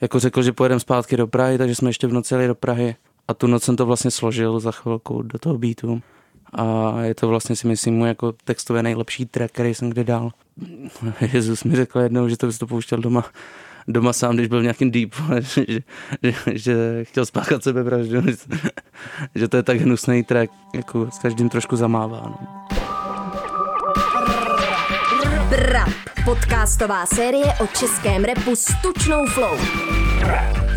jako řekl, že pojedeme zpátky do Prahy, takže jsme ještě v noci jeli do Prahy. A tu noc jsem to vlastně složil za chvilku do toho beatu. A je to vlastně si myslím můj jako textově nejlepší track, který jsem kdy dal. Jezus mi řekl jednou, že to bys to pouštěl doma, doma sám, když byl v nějakým deep, že, že, že, chtěl spáchat sebevraždu, že to je tak hnusný track, jako s každým trošku zamává. No. Podcastová série o českém repu s tučnou flow.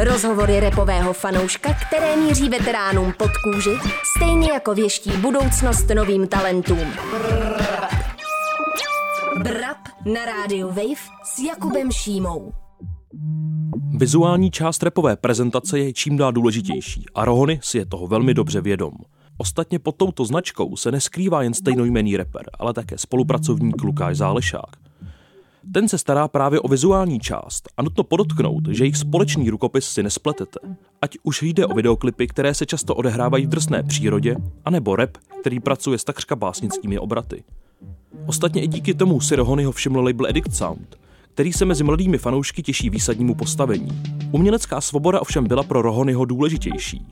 Rozhovory repového fanouška, které míří veteránům pod kůži, stejně jako věští budoucnost novým talentům. Brap na rádiu Wave s Jakubem Šímou. Vizuální část repové prezentace je čím dál důležitější a Rohony si je toho velmi dobře vědom. Ostatně pod touto značkou se neskrývá jen stejnojmený reper, ale také spolupracovník Lukáš Zálešák. Ten se stará právě o vizuální část a nutno podotknout, že jejich společný rukopis si nespletete. Ať už jde o videoklipy, které se často odehrávají v drsné přírodě, anebo rap, který pracuje s takřka básnickými obraty. Ostatně i díky tomu si Rohonyho všiml label Edict Sound, který se mezi mladými fanoušky těší výsadnímu postavení. Umělecká svoboda ovšem byla pro Rohonyho důležitější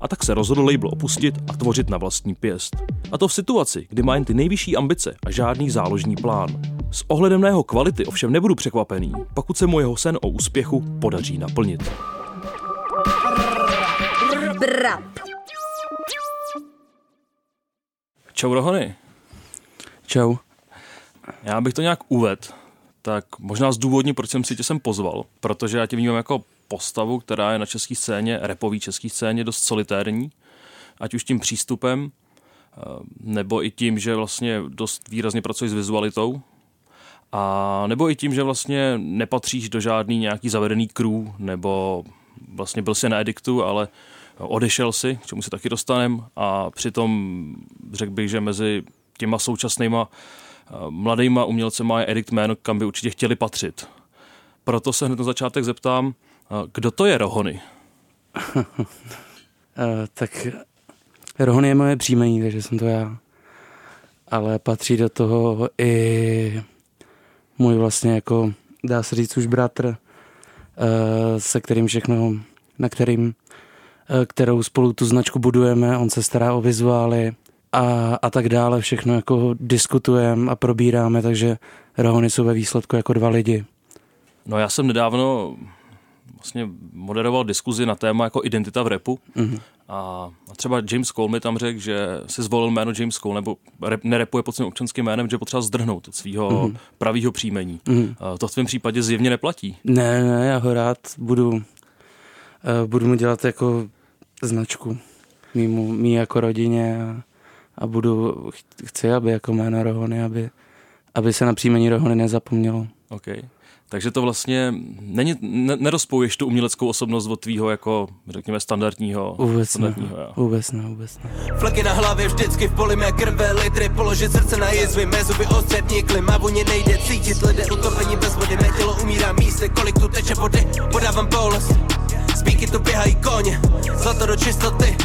a tak se rozhodl label opustit a tvořit na vlastní pěst. A to v situaci, kdy má jen ty nejvyšší ambice a žádný záložní plán. S ohledem na jeho kvality ovšem nebudu překvapený, pokud se mu jeho sen o úspěchu podaří naplnit. Brap. Čau Rohony. Čau. Já bych to nějak uvedl, tak možná zdůvodní, proč jsem si tě sem pozval, protože já tě vnímám jako postavu, která je na české scéně, repový české scéně, dost solitérní, ať už tím přístupem, eh, nebo i tím, že vlastně dost výrazně pracuješ s vizualitou, a nebo i tím, že vlastně nepatříš do žádný nějaký zavedený crew, nebo vlastně byl si na ediktu, ale odešel si, k čemu se taky dostanem a přitom řekl bych, že mezi těma současnýma eh, mladýma umělcema je edikt jméno, kam by určitě chtěli patřit. Proto se hned na začátek zeptám, kdo to je Rohony? Eh, tak Rohony je moje příjmení, takže jsem to já. Ale patří do toho i můj vlastně jako, dá se říct už bratr, eh, se kterým všechno, na kterým, eh, kterou spolu tu značku budujeme, on se stará o vizuály a, a tak dále, všechno jako diskutujeme a probíráme, takže Rohony jsou ve výsledku jako dva lidi. No já jsem nedávno vlastně moderoval diskuzi na téma jako identita v repu. Mm-hmm. A, a třeba James Cole mi tam řekl, že si zvolil jméno James Cole, nebo rep, nerepuje pod svým občanským jménem, že potřeba zdrhnout od svého mm-hmm. pravého příjmení. Mm-hmm. A to v tvém případě zjevně neplatí. Ne, ne, já ho rád budu, uh, budu mu dělat jako značku mýmu, mý jako rodině a, a budu, chci, aby jako jméno Rohony, aby, aby se na příjmení Rohony nezapomnělo. Okay. Takže to vlastně není, ne, nerozpouješ tu uměleckou osobnost od tvýho jako, řekněme, standardního. Vůbec standardního, ne, vůbec ne, vůbec ne. Fleky na hlavě vždycky v poli mé krve, litry, položit srdce na jizvy, mé zuby ostře vnikly, vůně nejde cítit, lidé utopení bez vody, mé tělo umírá místy, kolik tu teče vody, podávám bolest, spíky tu běhají koně, zlato do čistoty,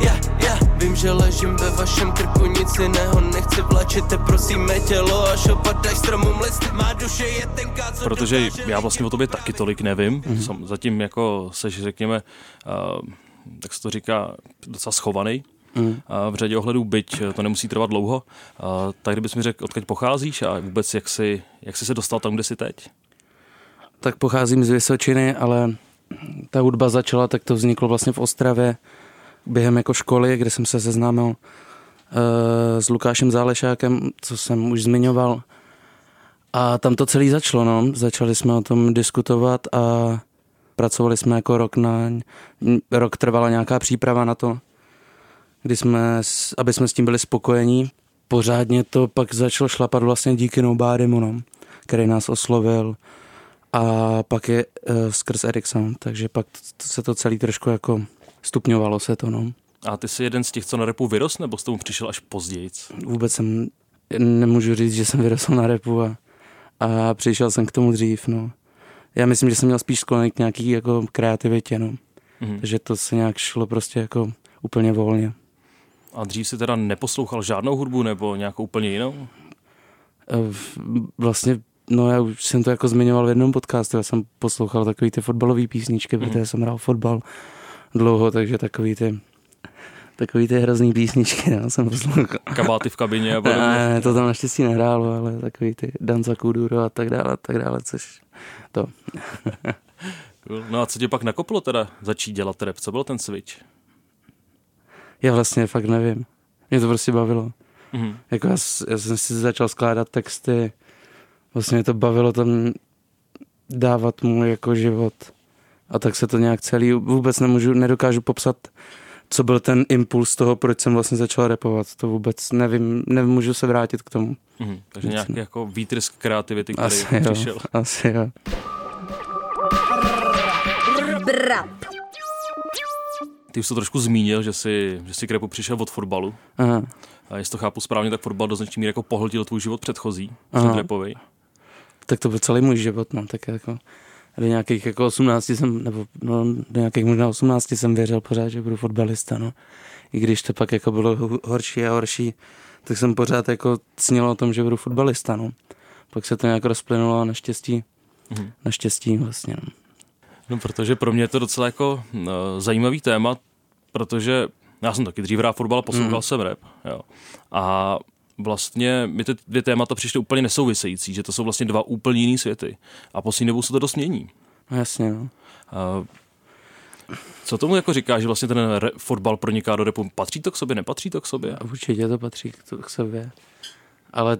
yeah, yeah. Vím, že ležím ve vašem krku, nic jiného nechci vlačit, te prosím mé tělo, až opadaš stromům listy, má duše je tenká, co Protože já vlastně o tobě taky tolik nevím, mm-hmm. zatím jako seš, řekněme, uh, tak se to říká, docela schovaný, Mm. v řadě ohledů, byť to nemusí trvat dlouho. Tak kdybys mi řekl, odkud pocházíš a vůbec jak jsi, jak jsi se dostal tam, kde jsi teď? Tak pocházím z Vysočiny, ale ta hudba začala, tak to vzniklo vlastně v Ostravě během jako školy, kde jsem se seznámil uh, s Lukášem Zálešákem, co jsem už zmiňoval. A tam to celé začalo, no. Začali jsme o tom diskutovat a pracovali jsme jako rok na, rok trvala nějaká příprava na to, kdy jsme, aby jsme s tím byli spokojení. Pořádně to pak začalo šlapat vlastně díky Nobodymu, no, který nás oslovil a pak je uh, skrz Ericsson, takže pak to, se to celý trošku jako stupňovalo se to, no. A ty jsi jeden z těch, co na repu vyrost, nebo s tomu přišel až později? Vůbec jsem, nemůžu říct, že jsem vyrostl na repu a, a přišel jsem k tomu dřív, no. Já myslím, že jsem měl spíš sklonek k nějaký jako kreativitě, no. Mm-hmm. Takže to se nějak šlo prostě jako úplně volně. A dřív si teda neposlouchal žádnou hudbu nebo nějakou úplně jinou? Eh, vlastně no já už jsem to jako zmiňoval v jednom podcastu, já jsem poslouchal takový ty fotbalové písničky, mm. protože jsem hrál fotbal dlouho, takže takový ty takový ty hrozný písničky, no, jsem poslouchal. Kabáty v kabině a podobně. Ne, ne, to tam naštěstí nehrálo, ale takový ty Danza Kuduro a tak dále, a tak dále, což to. no a co tě pak nakoplo teda začít dělat rap? Co byl ten switch? Já vlastně fakt nevím. Mě to prostě bavilo. Mm-hmm. Jako já, já jsem si začal skládat texty, vlastně mě to bavilo tam dávat mu jako život. A tak se to nějak celý, vůbec nemůžu, nedokážu popsat, co byl ten impuls toho, proč jsem vlastně začal repovat. To vůbec nevím, nemůžu se vrátit k tomu. Mm-hmm. Takže nějaký ne. jako výtrysk kreativity, který asi přišel. Jo, asi jo. Brap. Ty už to trošku zmínil, že jsi, že jsi k repu přišel od fotbalu. Aha. A jestli to chápu správně, tak fotbal do značné míry jako pohltil tvůj život předchozí, ten repový. Tak to byl celý můj život, no, tak jako do nějakých jako 18 jsem, nebo no, do nějakých možná 18 jsem věřil pořád, že budu fotbalista, no. I když to pak jako bylo horší a horší, tak jsem pořád jako snil o tom, že budu fotbalista, no. Pak se to nějak rozplynulo a naštěstí, mm. naštěstí vlastně, no. No, protože pro mě je to docela jako no, zajímavý téma, protože já jsem taky dřív hrál fotbal, poslouchal mm. jsem rap, jo. A vlastně mi ty dvě témata přišly úplně nesouvisející, že to jsou vlastně dva úplně jiný světy. A poslední dobou se to dost mění. No, jasně, no. A co tomu jako říká, že vlastně ten re- fotbal proniká do repu? Patří to k sobě, nepatří to k sobě? A určitě to patří k, to k sobě. Ale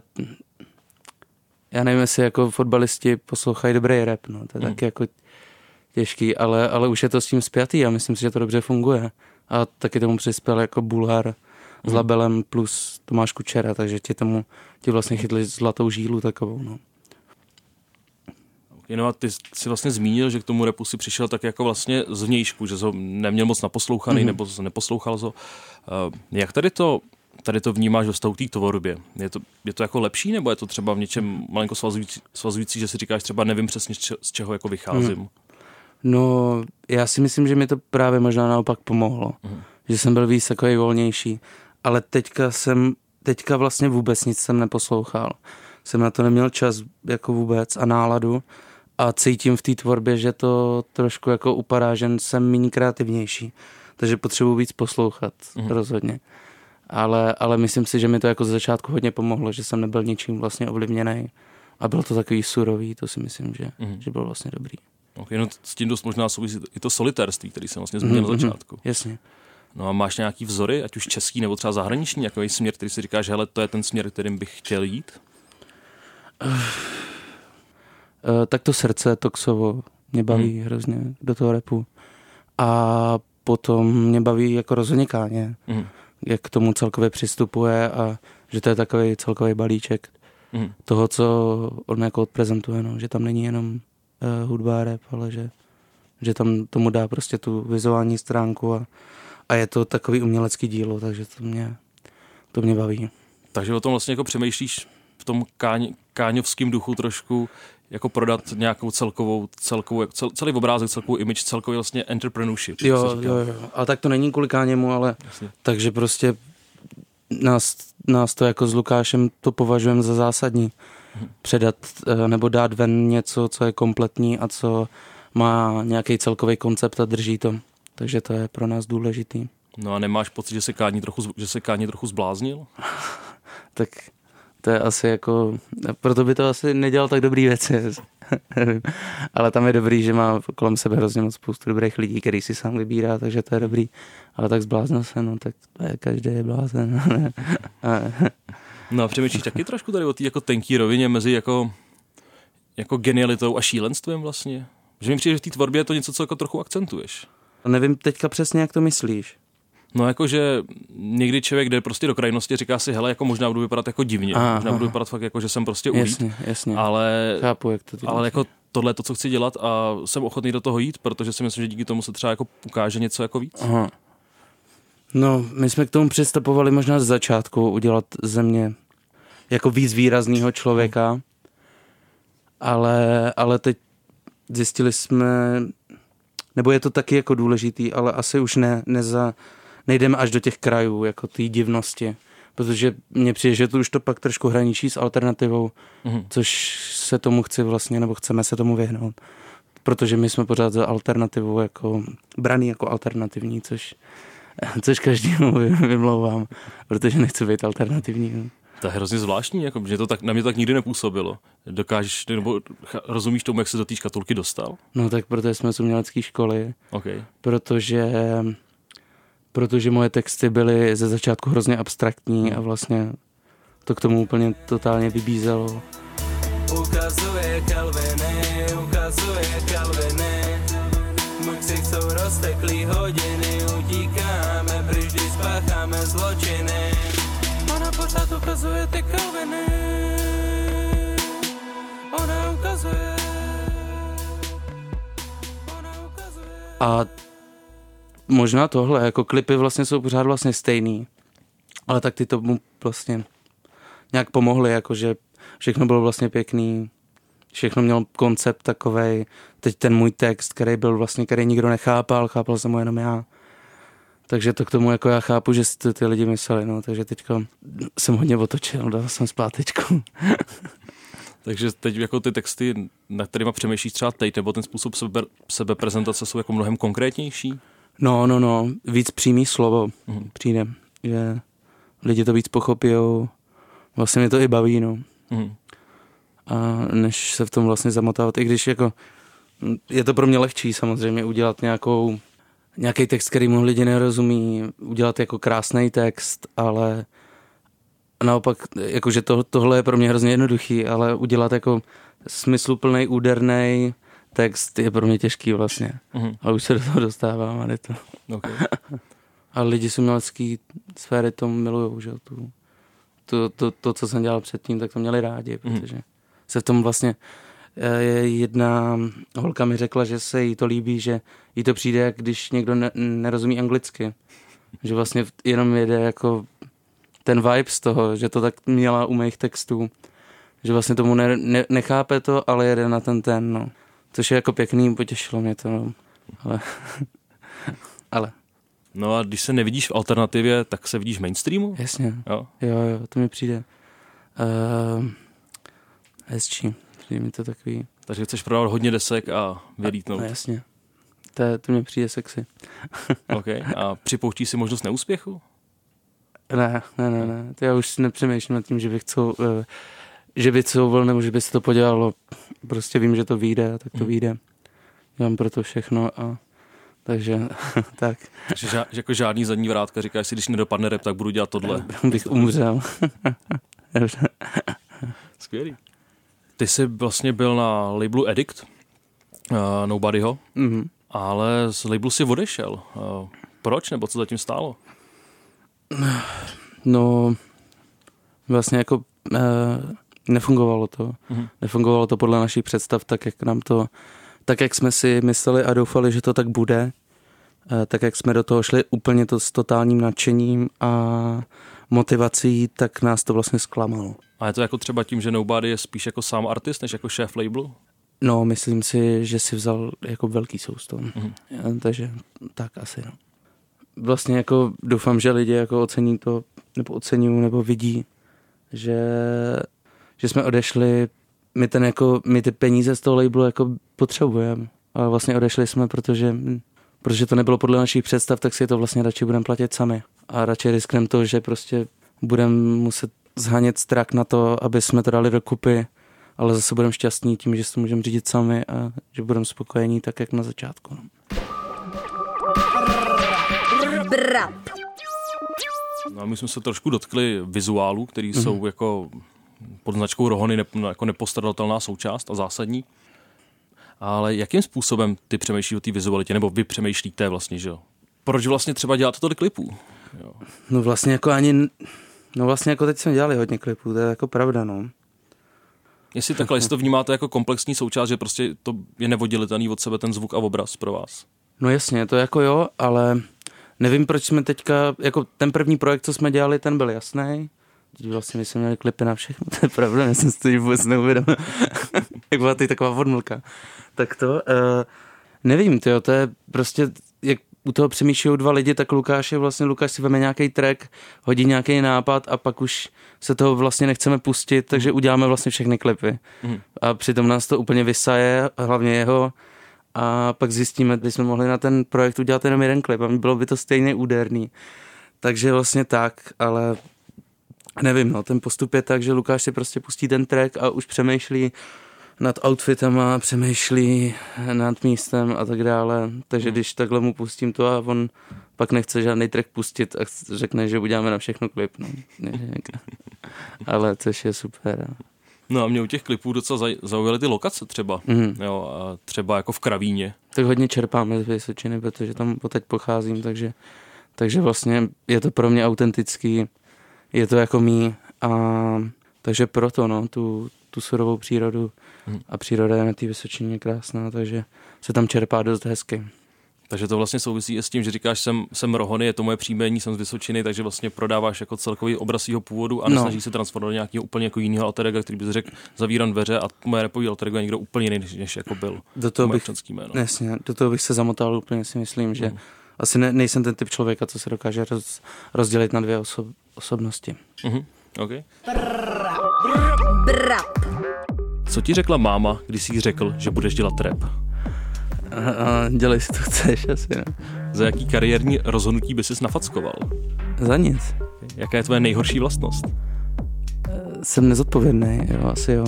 já nevím, jestli jako fotbalisti poslouchají dobrý rap, no. To je hmm. taky jako těžký, ale, ale už je to s tím spjatý a myslím si, že to dobře funguje. A taky tomu přispěl jako Bulhar, s labelem plus Tomáš Kučera, takže ti tomu ti vlastně chytli zlatou žílu takovou. No. Jenom a ty si vlastně zmínil, že k tomu repu si přišel tak jako vlastně z vnějšku, že ho neměl moc naposlouchaný mm-hmm. nebo neposlouchal ho. Uh, jak tady to tady to vnímáš ve vztahu té tvorbě? Je to, je to jako lepší, nebo je to třeba v něčem malinko svazující, svazující že si říkáš třeba nevím přesně, z čeho jako vycházím? Mm. No, já si myslím, že mi to právě možná naopak pomohlo. Mm. Že jsem byl víc takový volnější ale teďka jsem, teďka vlastně vůbec nic jsem neposlouchal. Jsem na to neměl čas jako vůbec a náladu a cítím v té tvorbě, že to trošku jako upadá, že jsem méně kreativnější. Takže potřebuji víc poslouchat, mm-hmm. rozhodně. Ale, ale myslím si, že mi to jako z začátku hodně pomohlo, že jsem nebyl ničím vlastně ovlivněný. A bylo to takový surový, to si myslím, že, mm-hmm. že bylo vlastně dobrý. Okay, no s tím dost možná souvisí i to solitérství, který jsem vlastně zmínil mm-hmm. na mhm, začátku. Jasně. No a máš nějaký vzory, ať už český nebo třeba zahraniční, jaký směr, který si říkáš, hele, to je ten směr, kterým bych chtěl jít? Uh, uh, tak to srdce Toxovo mě baví hmm. hrozně do toho repu. A potom mě baví jako rozhodně Káně, hmm. jak k tomu celkově přistupuje a že to je takový celkový balíček hmm. toho, co on jako odprezentuje, no. že tam není jenom uh, hudba a rap, ale že, že tam tomu dá prostě tu vizuální stránku a a je to takový umělecký dílo, takže to mě, to mě baví. Takže o tom vlastně jako přemýšlíš v tom káň, káňovském duchu trošku jako prodat nějakou celkovou, celkovou cel, celý obrázek, celkovou image, celkový vlastně entrepreneurship. Jo, jo, jo, ale tak to není kvůli káněmu, ale Jasně. takže prostě nás, nás to jako s Lukášem to považujeme za zásadní. Mhm. Předat eh, nebo dát ven něco, co je kompletní a co má nějaký celkový koncept a drží to takže to je pro nás důležitý. No a nemáš pocit, že se Káni trochu, že se Káni trochu zbláznil? tak to je asi jako, proto by to asi nedělal tak dobrý věci. ale tam je dobrý, že má kolem sebe hrozně moc spoustu dobrých lidí, který si sám vybírá, takže to je dobrý. Ale tak zbláznil se, no tak to je, každý je blázen. no a přemýšlíš taky trošku tady o té jako tenký rovině mezi jako, jako genialitou a šílenstvím vlastně? Že mi přijde, že v té tvorbě je to něco, co jako trochu akcentuješ. Nevím teďka přesně, jak to myslíš. No jakože někdy člověk jde prostě do krajnosti, říká si, hele, jako možná budu vypadat jako divně, aha, možná aha. budu vypadat fakt jako, že jsem prostě ulít, jasně, jasně. ale, Chápu, jak to ale jako tohle je to, co chci dělat a jsem ochotný do toho jít, protože si myslím, že díky tomu se třeba jako ukáže něco jako víc. Aha. No, my jsme k tomu přistupovali možná z začátku udělat ze mě jako víc výrazného člověka, ale, ale teď zjistili jsme, nebo je to taky jako důležitý, ale asi už ne, neza, nejdeme až do těch krajů, jako té divnosti, protože mně přijde, že to už to pak trošku hraničí s alternativou, Mhm. což se tomu chci vlastně, nebo chceme se tomu vyhnout. Protože my jsme pořád za alternativu jako braný jako alternativní, což, což každému vy- vymlouvám, protože nechci být alternativní. To je hrozně zvláštní, jako, že to tak, na mě to tak nikdy nepůsobilo. Dokážeš, nebo rozumíš tomu, jak se do té škatulky dostal? No tak protože jsme z umělecké školy, OK. protože, protože moje texty byly ze začátku hrozně abstraktní a vlastně to k tomu úplně totálně vybízelo. Ukazuje kalviny, ukazuje kalviny Můj ksich jsou rozteklý hodiny Utíkáme pryč, když spácháme zločiny pořád ukazuje ty kalviny Ona ukazuje. Ona ukazuje. A možná tohle, jako klipy vlastně jsou pořád vlastně stejný, ale tak ty tomu vlastně nějak pomohly, jakože všechno bylo vlastně pěkný, všechno mělo koncept takovej, teď ten můj text, který byl vlastně, který nikdo nechápal, chápal jsem ho jenom já. Takže to k tomu jako já chápu, že si to ty lidi mysleli, no, takže teďka jsem hodně otočil, dal jsem zpátečku. Takže teď jako ty texty, na kterýma přemýšlíš třeba teď, nebo ten způsob sebe, sebeprezentace jsou jako mnohem konkrétnější? No, no, no, víc přímý slovo Mhm. přijde, že lidi to víc pochopijou, vlastně mě to i baví, no. Mhm. A než se v tom vlastně zamotávat, i když jako je to pro mě lehčí samozřejmě udělat nějakou, nějaký text, který mu lidi nerozumí, udělat jako krásný text, ale naopak, jakože to, tohle je pro mě hrozně jednoduchý, ale udělat jako smysluplný, úderný text je pro mě těžký vlastně. Mhm. Ale už se do toho dostávám a jde to. Okay. A lidi z umělecké sféry to milujou, že tu, to, to, to, co jsem dělal předtím, tak to měli rádi, Mhm. protože se v tom vlastně jedna holka mi řekla, že se jí to líbí, že jí to přijde, jak když někdo ne, nerozumí anglicky. Že vlastně jenom jede jako ten vibe z toho, že to tak měla u mých textů. Že vlastně tomu ne, ne, nechápe to, ale jede na ten ten, no. Což je jako pěkný, potěšilo mě to, no. Ale, ale No a když se nevidíš v alternativě, tak se vidíš v mainstreamu? jasně. Jo. Jo, jo, to mi přijde uh, hezčí. Přijde mi to takový, Takže chceš prodávat hodně desek a vylítnout. no jasně. To, to mi přijde sexy. Okay. A připouštíš si možnost neúspěchu? Ne, ne, ne, ne. To já už si nepřemýšlím nad tím, že bych co, uh, že by couvil, nebo že by se to podělalo. Prostě vím, že to vyjde, a tak to Mhm. vyjde. Dělám pro to všechno a takže tak Takže ža- že jako žádný zadní vrátka, říkáš si, když nedopadne rep, tak budu dělat tohle. bych umřel. Skvělý. Ty jsi vlastně byl na labelu Edict, uh, Nobodyho, Mhm. ale z labelu si odešel. Uh, proč, nebo co zatím stálo? No, vlastně jako e, nefungovalo to. Mhm. Nefungovalo to podle našich představ, tak jak nám to, tak jak jsme si mysleli a doufali, že to tak bude. E, tak jak jsme do toho šli úplně to s totálním nadšením a motivací, tak nás to vlastně zklamalo. A je to jako třeba tím, že Nobody je spíš jako sám artist, než jako šéf labelu? No, myslím si, že si vzal jako velký soustom. Mhm. Mm-hmm. Takže tak asi, no. Vlastně jako doufám, že lidi jako ocení to, nebo ocení, nebo vidí, že, že jsme odešli, my, ten jako, my ty peníze z toho labelu jako potřebujeme. Ale vlastně odešli jsme, protože, protože to nebylo podle našich představ, tak si to vlastně radši budeme platit sami. A radši riskneme to, že prostě budeme muset zhanět strak na to, aby jsme to dali dokupy, ale zase budeme šťastní tím, že to můžeme řídit sami a že budeme spokojení tak, jak na začátku. No. Brap. No a my jsme se trošku dotkli vizuálů, který mm-hmm. jsou jako pod značkou Rohony ne, jako nepostradatelná součást a zásadní. Ale jakým způsobem ty přemýšlíš o té vizualitě, nebo vy přemýšlíte vlastně, že jo? Proč vlastně třeba děláte tolik klipů? Jo. no vlastně jako ani, no vlastně jako teď jsme dělali hodně klipů, to je jako pravda, no. Jestli takhle, jestli to vnímáte jako komplexní součást, že prostě to je nevodilitelný od sebe ten zvuk a obraz pro vás. No jasně, to jako jo, ale nevím, proč jsme teďka, jako ten první projekt, co jsme dělali, ten byl jasný. Teď vlastně my jsme měli klipy na všechno, to je pravda, já jsem si to vůbec neuvědomil. jak byla tady taková odmlka. Tak to, uh, nevím, tyjo, to je prostě, jak u toho přemýšlejí dva lidi, tak Lukáš je vlastně, Lukáš si veme nějaký track, hodí nějaký nápad a pak už se toho vlastně nechceme pustit, takže uděláme vlastně všechny klipy. Mhm. A přitom nás to úplně vysaje, hlavně jeho, a pak zjistíme, že jsme mohli na ten projekt udělat jenom jeden klip a bylo by to stejně úderný. Takže vlastně tak, ale nevím, no, ten postup je tak, že Lukáš si prostě pustí ten track a už přemýšlí nad outfitama, přemýšlí nad místem a tak dále. Takže když takhle mu pustím to a on pak nechce žádný track pustit a řekne, že uděláme na všechno klip. No. Ale což je super. No a mě u těch klipů docela zaj- zaujaly ty lokace třeba. Mhm. Jo, a třeba jako v Kravíně. Tak hodně čerpáme z Vysočiny, protože tam teď pocházím, takže, takže vlastně je to pro mě autentický, je to jako mý a takže proto no, tu, tu surovou přírodu Mhm. a příroda je na té Vysočině krásná, takže se tam čerpá dost hezky. Takže to vlastně souvisí i s tím, že říkáš, jsem, jsem Rohony, je to moje příjmení, jsem z Vysočiny, takže vlastně prodáváš jako celkový obraz svého původu a No. nesnažíš se transformovat do nějakého úplně jako jiného alter ega, který bys řekl, zavírám dveře a moje repový alter ego je někdo úplně jiný, než, než jako byl. Do toho bych, jméno. jasně, do toho bych se zamotal úplně si myslím, že Mhm. asi ne, nejsem ten typ člověka, co se dokáže roz, rozdělit na dvě osob, osobnosti. Mhm. Okay. Brap. Co ti řekla máma, když jsi jí řekl, že budeš dělat rap? A dělej si to chceš asi, no. Za jaký kariérní rozhodnutí by sis nafackoval? Za nic. Jaká je tvoje nejhorší vlastnost? Jsem nezodpovědný, jo, asi jo.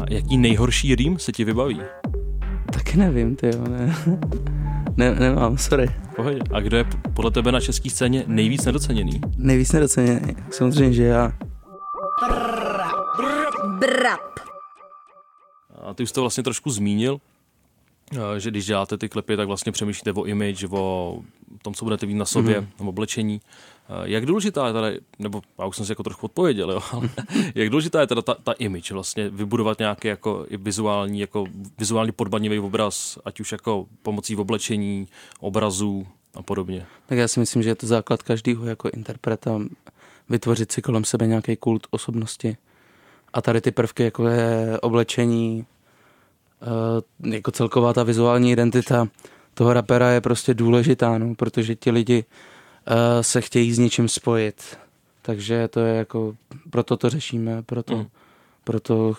A jaký nejhorší rým se ti vybaví? Taky nevím, ty jo, ne. ne nemám, sorry. Pohodě. A kdo je podle tebe na české scéně nejvíc nedoceněný? Nejvíc nedoceněný. Samozřejmě, že já. Brap. A ty už to vlastně trošku zmínil, eh, že když děláte ty klipy, tak vlastně přemýšlíte o image, o tom, co budete mít na sobě, mm. o oblečení. Eh, Jak důležitá je tady, nebo já už jsem si jako trochu odpověděl, jo, ale jak důležitá je teda ta, ta image, vlastně vybudovat nějaký jako i vizuální, jako vizuálně podbanivý obraz, ať už jako pomocí oblečení, obrazů a podobně. Tak já si myslím, že je to základ každého jako interpreta vytvořit si kolem sebe nějaký kult osobnosti. A tady ty prvky, jako je oblečení, eh, jako celková ta vizuální identita toho rapera je prostě důležitá, no, protože ti lidi se chtějí s něčím spojit. Takže to je jako, proto to řešíme, proto, Mm. proto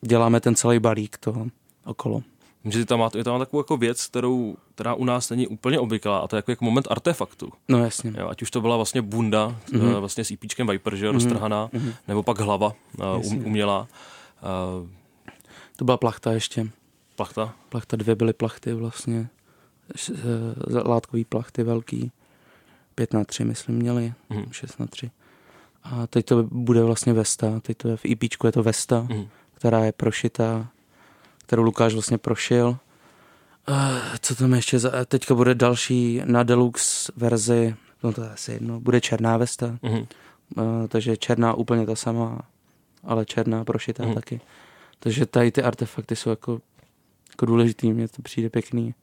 děláme ten celý balík toho okolo. Že tam má, je tam takovou jako věc, kterou, která u nás není úplně obvyklá, a to je jako, jako moment artefaktu. No jasně. Jo, ať už to byla vlastně bunda, Mhm. mm-hmm. vlastně s EPčkem Viper, že jo, roztrhaná, Mhm. nebo pak hlava Jasně. um, umělá. Uh, To byla plachta ještě. plachta. Plachta dvě byly plachty vlastně. Eh, Látkový plachty velký. Pět na tři, myslím, měli. Mhm. Šest na tři. A teď to bude vlastně Vesta. Teď to je v EPčku je to Vesta, Mhm. která je prošitá, kterou Lukáš vlastně prošil. Uh, co tam ještě? Za, teďka bude další na deluxe verzi, no to je asi jedno, bude černá Vesta. Mhm. Uh, takže černá úplně ta sama, ale černá prošitá mm. taky. Takže tady ty artefakty jsou jako, jako důležitý, mně to přijde pěkný,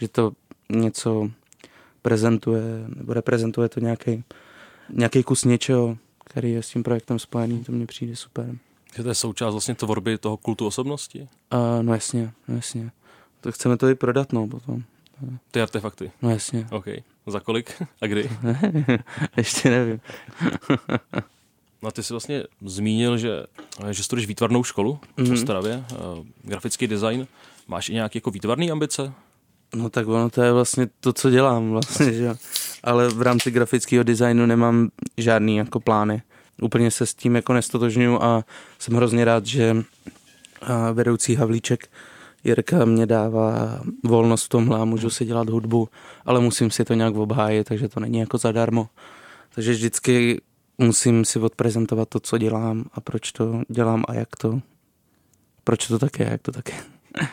že to něco prezentuje, nebo reprezentuje to nějaký, nějaký kus něčeho, který je s tím projektem spojený, to mně přijde super. Že to je součást vlastně tvorby toho kultu osobnosti? Uh, no jasně, no jasně. To chceme to i prodat, no potom. Ty artefakty. No jasně. OK. Za kolik a kdy? Ještě nevím. No a ty jsi vlastně zmínil, že, že studuješ výtvarnou školu v Mhm. Ostravě, uh, grafický design. Máš i nějaké jako výtvarné ambice? No tak ono to je vlastně to, co dělám vlastně, že. Ale v rámci grafického designu nemám žádný jako plány. Úplně se s tím jako nestotožňuju a jsem hrozně rád, že vedoucí Havlíček Jirka mě dává volnost v tomhle a můžu si dělat hudbu, ale musím si to nějak obhájit, takže to není jako zadarmo. Takže vždycky musím si odprezentovat to, co dělám a proč to dělám a jak to, proč to tak je, jak to tak je.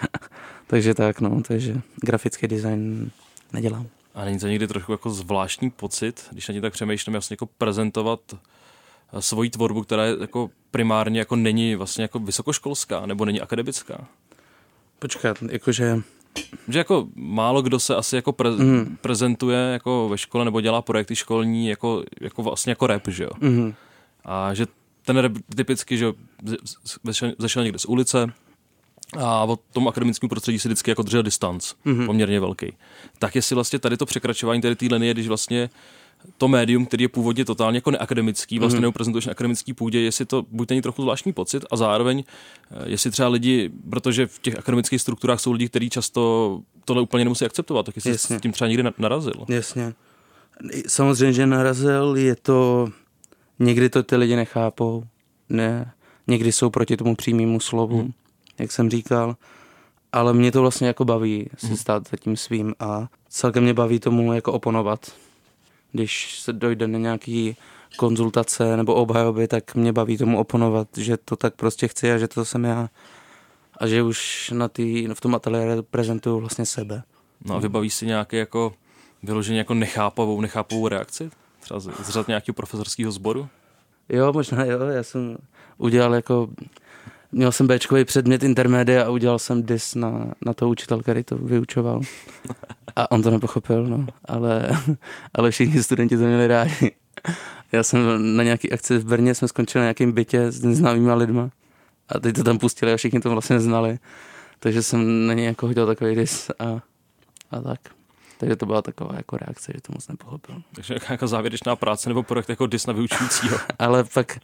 takže tak, no, takže grafický design nedělám. A není to někdy trochu jako zvláštní pocit, když na tím tak přemýšlím, vlastně jako prezentovat eh, svoji tvorbu, která je jako primárně jako není vlastně jako vysokoškolská nebo není akademická. Počkat, jakože, Že jako málo kdo se asi jako pre- Mhm. prezentuje jako ve škole nebo dělá projekty školní jako, jako vlastně jako rap, že jo. mhm, A že ten rap typicky, že zešel někde z ulice, a od tom akademickému prostředí si vždycky jako držel distanc, mm-hmm. poměrně velký. Tak jestli vlastně tady to překračování tady té linie, když vlastně to médium, který je původně totálně jako neakademický, vlastně mm-hmm. neoprezentuješ na akademický půdě, jestli to buď není trochu zvláštní pocit a zároveň, eh, jestli třeba lidi, protože v těch akademických strukturách jsou lidi, kteří často tohle úplně nemusí akceptovat, tak jestli Jasně. s tím třeba někdy narazil. Jasně. Samozřejmě, že narazil, je to, někdy to ty lidi nechápou, ne, někdy jsou proti tomu přímému slovu, hmm. Jak jsem říkal, ale mě to vlastně jako baví se hmm. stát za tím svým a celkem mě baví tomu jako oponovat když se dojde na nějaký konzultace nebo obhajoby, tak mě baví tomu oponovat, že to tak prostě chci a že to jsem já a že už na tý, v tom ateliéru prezentuju vlastně sebe. No a vybavíš si nějaké jako vyloženě jako nechápavou, nechápavou reakci? Třeba z, z řad nějakého profesorského sboru? Jo, možná jo, já jsem udělal jako měl jsem Bčkový předmět intermédia a udělal jsem dis na, na toho učitele, který to vyučoval. A on to nepochopil, no. Ale, ale všichni studenti to měli rádi. Já jsem na nějaký akci v Brně, jsme skončili na nějakém bytě s neznámýma lidma. A teď to tam pustili a všichni to vlastně znali. Takže jsem na něj jako hodil takový dis a, a tak. Takže to byla taková jako reakce, že to moc nepochopil. Takže jako závěrečná práce nebo projekt jako dis na vyučujícího. Ale pak,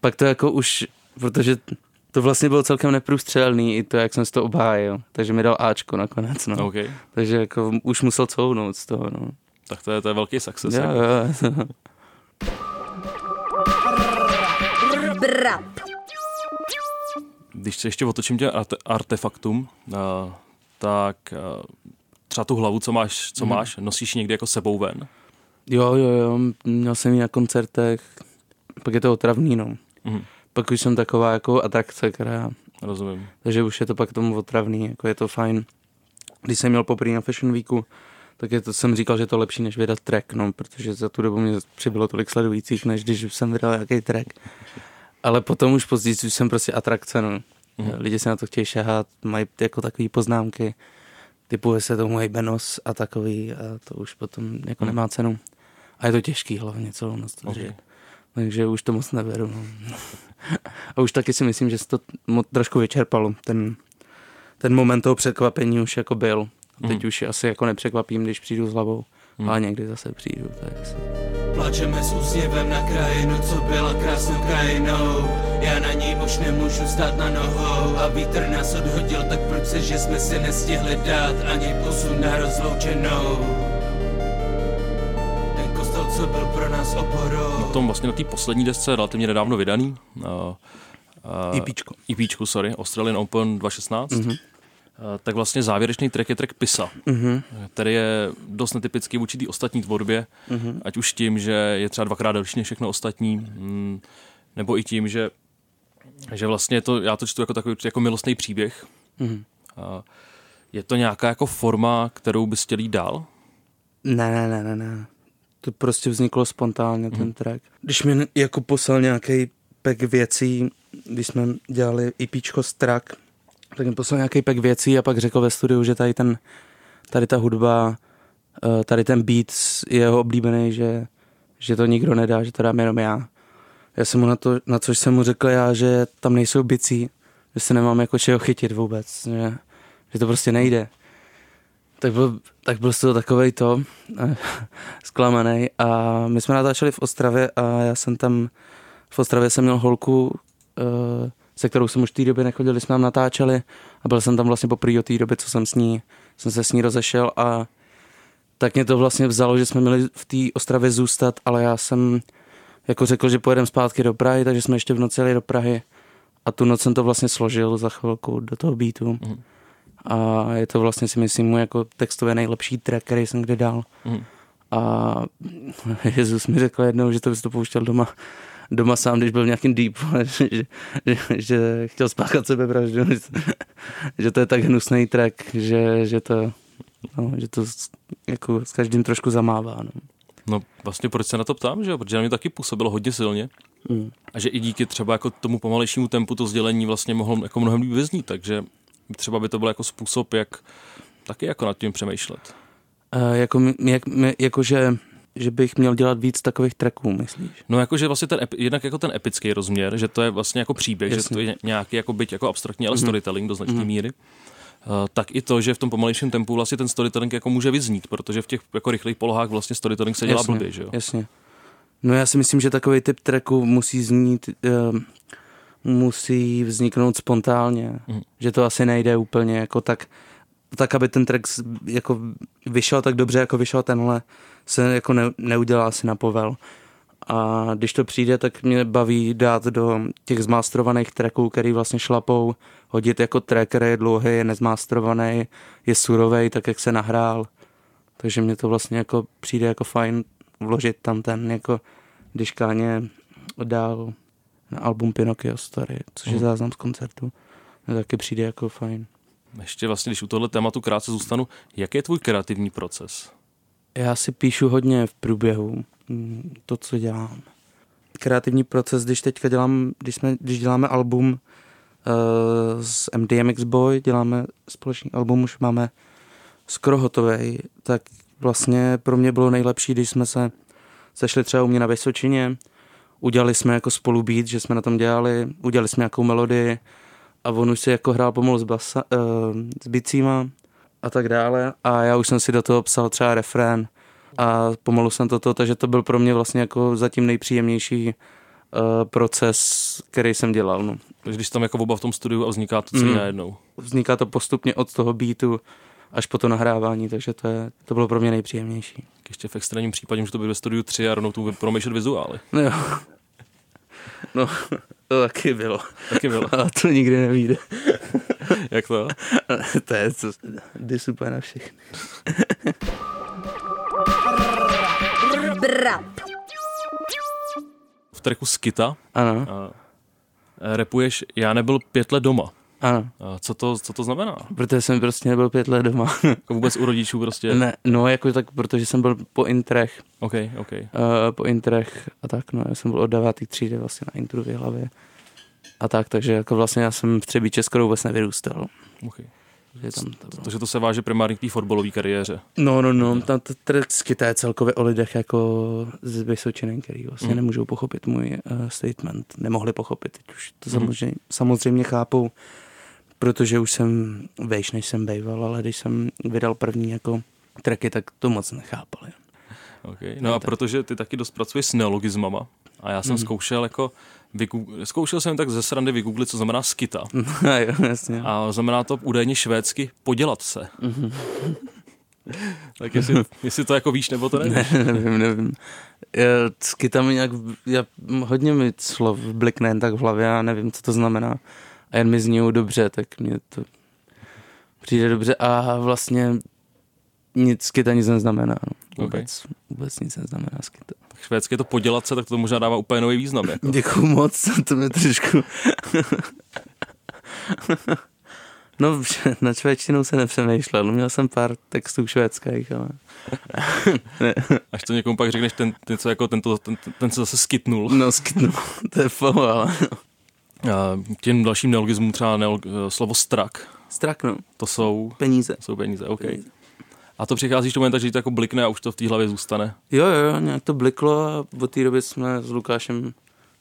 pak to jako už, protože to vlastně bylo celkem neprůstřelný, i to, jak jsem si to obhájil. Takže mi dal Ačko nakonec, no. Okay. Takže jako už musel couhnout z toho, no. Tak to je, to je velký success. Jo, jako. jo. Když se ještě otočím tě arte, artefaktum, uh, tak uh, třeba tu hlavu, co máš, co hmm. máš, nosíš někdy jako sebou ven? Jo, jo, jo, měl jsem ji na koncertech, pak je to otravný, no. Hmm pak už jsem taková jako atrakce, která... Rozumím. Takže už je to pak tomu otravný, jako je to fajn. Když jsem měl poprvé na Fashion Weeku, tak je to, jsem říkal, že je to lepší, než vydat track, no, protože za tu dobu mě přibylo tolik sledujících, než když jsem vydal nějaký track. Ale potom už později už jsem prostě atrakce, no. Mm. Lidi se na to chtějí šahat, mají jako takové poznámky, typu se tomu hejbe nos a takový a to už potom jako mm. nemá cenu. A je to těžký hlavně celou noc to okay. Takže už to moc neberu. No. A už taky si myslím, že se to trošku vyčerpalo. Ten, ten moment toho překvapení už jako byl. Teď mm. už asi jako nepřekvapím, když přijdu s hlavou. Mm. Ale někdy zase přijdu. Tak asi. Plačeme s úsměvem na krajinu, co byla krásnou krajinou. Já na ní už nemůžu stát na nohou a vítr nás odhodil, tak proč se, že jsme si nestihli dát ani posun na rozloučenou co byl pro nás oporou. Na tom vlastně na té poslední desce, relativně nedávno vydaný, uh, uh, EPčko. EPčko, sorry, Australian Open 2016, mm-hmm. Uh, tak vlastně závěrečný track je track Pisa, mm-hmm. který je dost netypický v určitý ostatní tvorbě, mm-hmm. ať už tím, že je třeba dvakrát delší než všechno ostatní, mm, nebo i tím, že, že vlastně to, já to čtu jako takový jako milostný příběh. Mm-hmm. Uh, je to nějaká jako forma, kterou bys chtěl jít dál? Ne, ne, ne, ne, ne to prostě vzniklo spontánně, ten hmm. track. Když mi jako poslal nějaký pek věcí, když jsme dělali EPčko z track, tak mi poslal nějaký pek věcí a pak řekl ve studiu, že tady ten, tady ta hudba, eh, tady ten beat je jeho oblíbený, že, že to nikdo nedá, že to dám jenom já. Já jsem mu na to, na což jsem mu řekl já, že tam nejsou bicí, že se nemám jako čeho chytit vůbec, že, že to prostě nejde tak byl, tak byl z toho takovej to eh, zklamaný. A my jsme natáčeli v Ostravě a já jsem tam v Ostravě jsem měl holku, eh, se kterou jsem už v té době nechodil, jsme tam natáčeli. A byl jsem tam vlastně poprvé od té doby, co jsem s ní, jsem se s ní rozešel. A tak mě to vlastně vzalo, že jsme měli v té Ostravě zůstat, ale já jsem jako řekl, že pojedeme zpátky do Prahy, takže jsme ještě v noci jeli do Prahy. A tu noc jsem to vlastně složil za chvilku do toho beatu. Mm a je to vlastně si myslím můj jako textově nejlepší track, který jsem kdy dal. Mm. A Jezus mi řekl jednou, že to bys to pouštěl doma, doma sám, když byl v nějakým deep, že, že, že chtěl spáchat sebevraždu, že to je tak hnusný track, že, že to, no, že to jako s každým trošku zamává. No. No vlastně proč se na to ptám, že Protože na mě taky působilo hodně silně. Mm. A že i díky třeba jako tomu pomalejšímu tempu to sdělení vlastně mohlo jako mnohem líp vyznít, takže třeba by to byl jako způsob, jak taky jako nad tím přemýšlet. Uh, jako, jak, jakože že bych měl dělat víc takových tracků, myslíš? No jakože vlastně ten, jednak jako ten epický rozměr, že to je vlastně jako příběh, Jasně. že to je nějaký jako byť jako abstraktní, ale mm-hmm. storytelling do značné mm-hmm. míry. Uh, tak i to, že v tom pomalejším tempu vlastně ten storytelling jako může vyznít, protože v těch jako rychlých polohách vlastně storytelling se dělá jasně, blbě, že jo? Jasně. No já si myslím, že takový typ tracku musí znít, uh, musí vzniknout spontánně, mm. že to asi nejde úplně jako tak, tak aby ten track jako vyšel tak dobře, jako vyšel tenhle, se jako ne, neudělá asi na povel. A když to přijde, tak mě baví dát do těch zmástrovaných tracků, který vlastně šlapou, hodit jako track, který je dlouhý, je nezmástrovaný, je surový, tak jak se nahrál. Takže mě to vlastně jako přijde jako fajn vložit tam ten, jako když Káně dál na album Pinocchio Story, což je mhm. záznam z koncertu. To taky přijde jako fajn. Ještě vlastně, když u tohle tématu krátce zůstanu, jaký je tvůj kreativní proces? Já si píšu hodně v průběhu to, co dělám. Kreativní proces, když teďka dělám, když, jsme, když děláme album uh, s MDMX Boy, děláme společný album, už máme skoro hotový, tak vlastně pro mě bylo nejlepší, když jsme se sešli třeba u mě na Vysočině, udělali jsme jako spolu beat, že jsme na tom dělali, udělali jsme nějakou melodii a on už si jako hrál pomalu s, basa, uh, s bicíma a tak dále a já už jsem si do toho psal třeba refrén a pomalu jsem to, takže to byl pro mě vlastně jako zatím nejpříjemnější uh, proces, který jsem dělal. No. Takže když tam jako oba v tom studiu a vzniká to celý mm. najednou. Vzniká to postupně od toho beatu až po to nahrávání, takže to, je, to bylo pro mě nejpříjemnější. Ještě v extrémním případě, že to bylo ve studiu 3 a rovnou tu promýšlet vizuály. No jo. No, to taky bylo. Taky bylo. A to nikdy nevíde. Jak to? to je, co, super na všechny. V tracku Skita ano. A, repuješ Já nebyl pět let doma. Ano. A co to, co to znamená? Protože jsem prostě nebyl pět let doma. jako vůbec u rodičů prostě? Ne, no jako tak, protože jsem byl po intrech. OK, OK. Uh, po intrech a tak, no já jsem byl od devátý třídy vlastně na intru v hlavě. A tak, takže jako vlastně já jsem v Třebíče skoro vůbec nevyrůstal. Okay. Že tam to bylo. Takže to se váže primárně k té fotbalové kariéře. No, no, no, tam to to je celkově o lidech jako z Vysočiny, který vlastně mm. nemůžou pochopit můj uh, statement. Nemohli pochopit, teď už to mm. samozřejmě, samozřejmě chápou protože už jsem vejš, než jsem bejval, ale když jsem vydal první jako tracky, tak to moc nechápali. Okay. No a protože ty taky dost pracuješ s neologismama a já jsem mm. zkoušel jako Vygoogl- zkoušel jsem tak ze srandy vygooglit, co znamená skita. a jo, jasně. A znamená to údajně švédsky podělat se. Mm-hmm. tak jestli, jestli to jako víš, nebo to nevíš? Ne, nevím, nevím. Já, skita mi nějak, já, hodně mi slov blikne tak v hlavě, já nevím, co to znamená a jen mi zní dobře, tak mě to přijde dobře a vlastně nic skyta nic neznamená. No. Vůbec, okay. vůbec nic neznamená skyta. Švédsky to podělat se, tak to možná dává úplně nový význam. Jako. Děkuju moc, to mi trošku... no, na švédštinou se nepřemýšlel, měl jsem pár textů švédských, ale... Až to někomu pak řekneš, ten, ten, co jako tento, ten, ten se zase skytnul. No, skytnul, to je fo, tím dalším neologismům třeba neolog, slovo strak. Strak, no. To jsou... Peníze. Jsou peníze, OK. Peníze. A to přicházíš do momentu, že to jako blikne a už to v té hlavě zůstane. Jo, jo, nějak to bliklo a od té doby jsme s Lukášem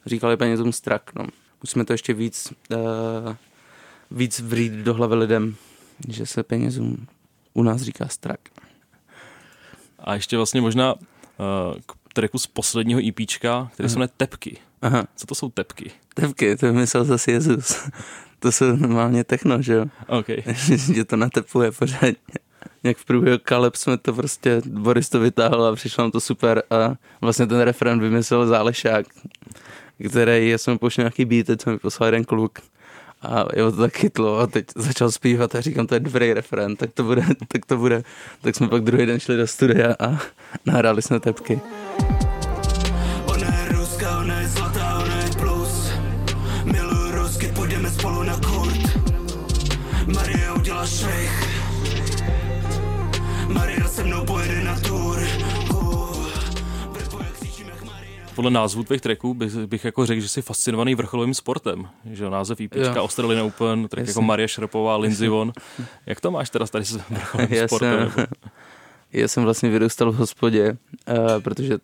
říkali penězům strak, no. Musíme to ještě víc, uh, víc vrít do hlavy lidem, že se penězům u nás říká strak. A ještě vlastně možná uh, k tracku z posledního EPčka, který se jmenuje Tepky. Aha. Co to jsou tepky? Tepky, to vymyslel zase Jezus. to jsou normálně techno, že jo? Okay. že to natepuje pořádně. Jak v průběhu kaleb jsme to prostě, Boris to vytáhl a přišlo nám to super a vlastně ten refren vymyslel Zálešák, který, já jsem pošel nějaký beat, co mi poslal jeden kluk a jeho to tak chytlo a teď začal zpívat a říkám, to je dobrý refren, tak to bude, tak to bude. Tak jsme pak druhý den šli do studia a nahráli jsme tepky. Švih Maria se mnou pojede na tour podle názvu tvých tracků bych, bych jako řekl, že jsi fascinovaný vrcholovým sportem. Že název IPčka Australian Open, track jako Maria Šrapová, Lindsay Von. Jak to máš teda tady s vrcholovým já sportem? Jsem, já jsem vlastně vyrůstal v hospodě uh, protože uh,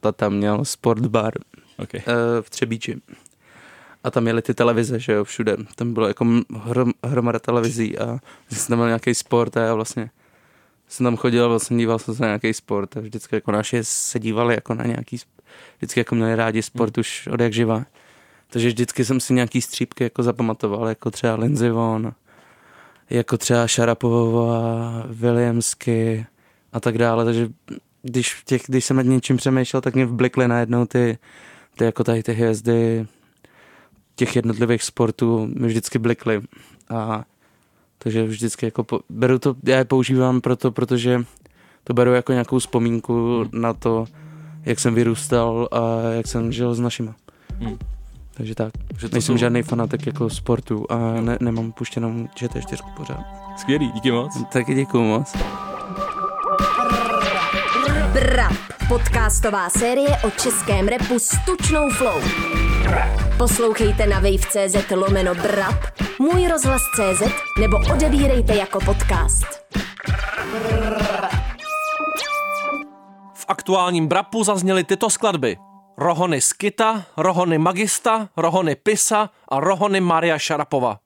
tata měl sportbar Okay. uh, v Třebíči. A tam měly ty televize, že jo, všude. Tam bylo jako hrom, hromada televizí a jsem tam měl nějaký sport a já vlastně jsem tam chodil a vlastně díval jsem se na nějaký sport a vždycky jako naši se dívali jako na nějaký, vždycky jako měli rádi sport hmm. už od jak živa. Takže vždycky jsem si nějaký střípky jako zapamatoval, jako třeba Lindsey Vonn, jako třeba Šarapovova, Williamsky a tak dále, takže když, těch, když jsem nad něčím přemýšlel, tak mě vblikly najednou ty, ty jako tady ty hvězdy těch jednotlivých sportů mi vždycky blikly a takže vždycky jako po, beru to, já je používám proto, protože to beru jako nějakou vzpomínku hmm. na to, jak jsem vyrůstal a jak jsem žil s našima. Hmm. Takže tak. Že Nejsem jsou... žádný fanatik jako sportu a ne, nemám puštěnou ČT4 pořád. Skvělý, díky moc. Taky děkuju moc. Podcastová série o českém repu s tučnou flow. Poslouchejte na wave.cz lomeno brap, můj rozhlas.cz nebo odebírejte jako podcast. V aktuálním brapu zazněly tyto skladby. Rohony Skita, Rohony Magista, Rohony Pisa a Rohony Maria Šarapova.